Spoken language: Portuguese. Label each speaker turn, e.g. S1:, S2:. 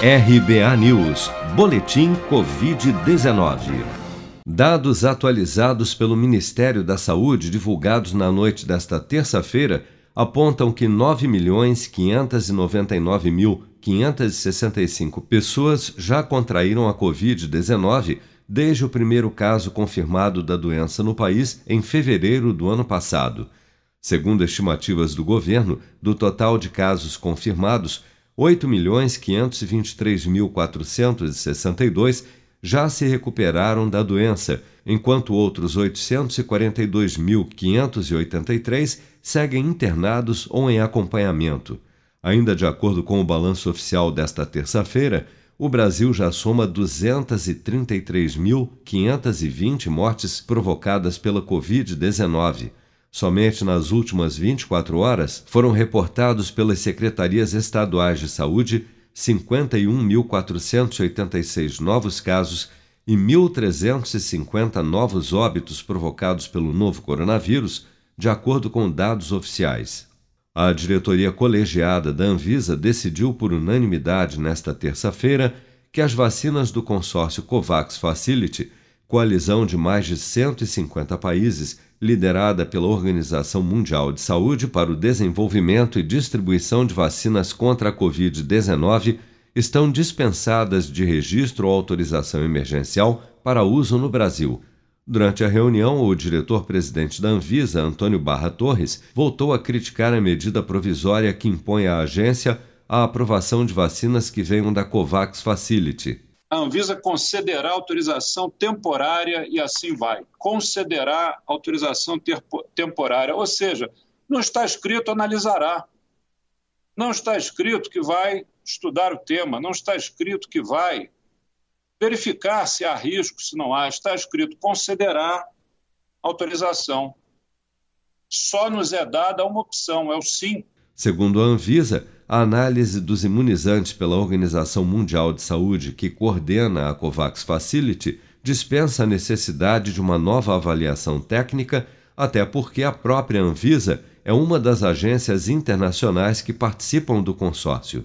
S1: RBA News, Boletim Covid-19. Dados atualizados pelo Ministério da Saúde, divulgados na noite desta terça-feira, apontam que 9.599.565 pessoas já contraíram a Covid-19 desde o primeiro caso confirmado da doença no país em fevereiro do ano passado. Segundo estimativas do governo, do total de casos confirmados, 8.523.462 já se recuperaram da doença, enquanto outros 842.583 seguem internados ou em acompanhamento. Ainda de acordo com o balanço oficial desta terça-feira, o Brasil já soma 233.520 mortes provocadas pela Covid-19. Somente nas últimas 24 horas foram reportados pelas secretarias estaduais de saúde 51.486 novos casos e 1.350 novos óbitos provocados pelo novo coronavírus, de acordo com dados oficiais. A diretoria colegiada da Anvisa decidiu por unanimidade nesta terça-feira que as vacinas do consórcio COVAX Facility, coalizão de mais de 150 países, liderada pela Organização Mundial de Saúde para o Desenvolvimento e Distribuição de Vacinas contra a Covid-19 estão dispensadas de registro ou autorização emergencial para uso no Brasil. Durante a reunião, o diretor-presidente da Anvisa, Antônio Barra Torres, voltou a criticar a medida provisória que impõe à agência a aprovação de vacinas que venham da COVAX Facility
S2: a Anvisa concederá autorização temporária e assim vai. Concederá autorização temporária, ou seja, não está escrito analisará. Não está escrito que vai estudar o tema, não está escrito que vai verificar se há risco, se não há. Está escrito concederá autorização. Só nos é dada uma opção, é o sim.
S1: Segundo a Anvisa, a análise dos imunizantes pela Organização Mundial de Saúde, que coordena a COVAX Facility, dispensa a necessidade de uma nova avaliação técnica, até porque a própria Anvisa é uma das agências internacionais que participam do consórcio.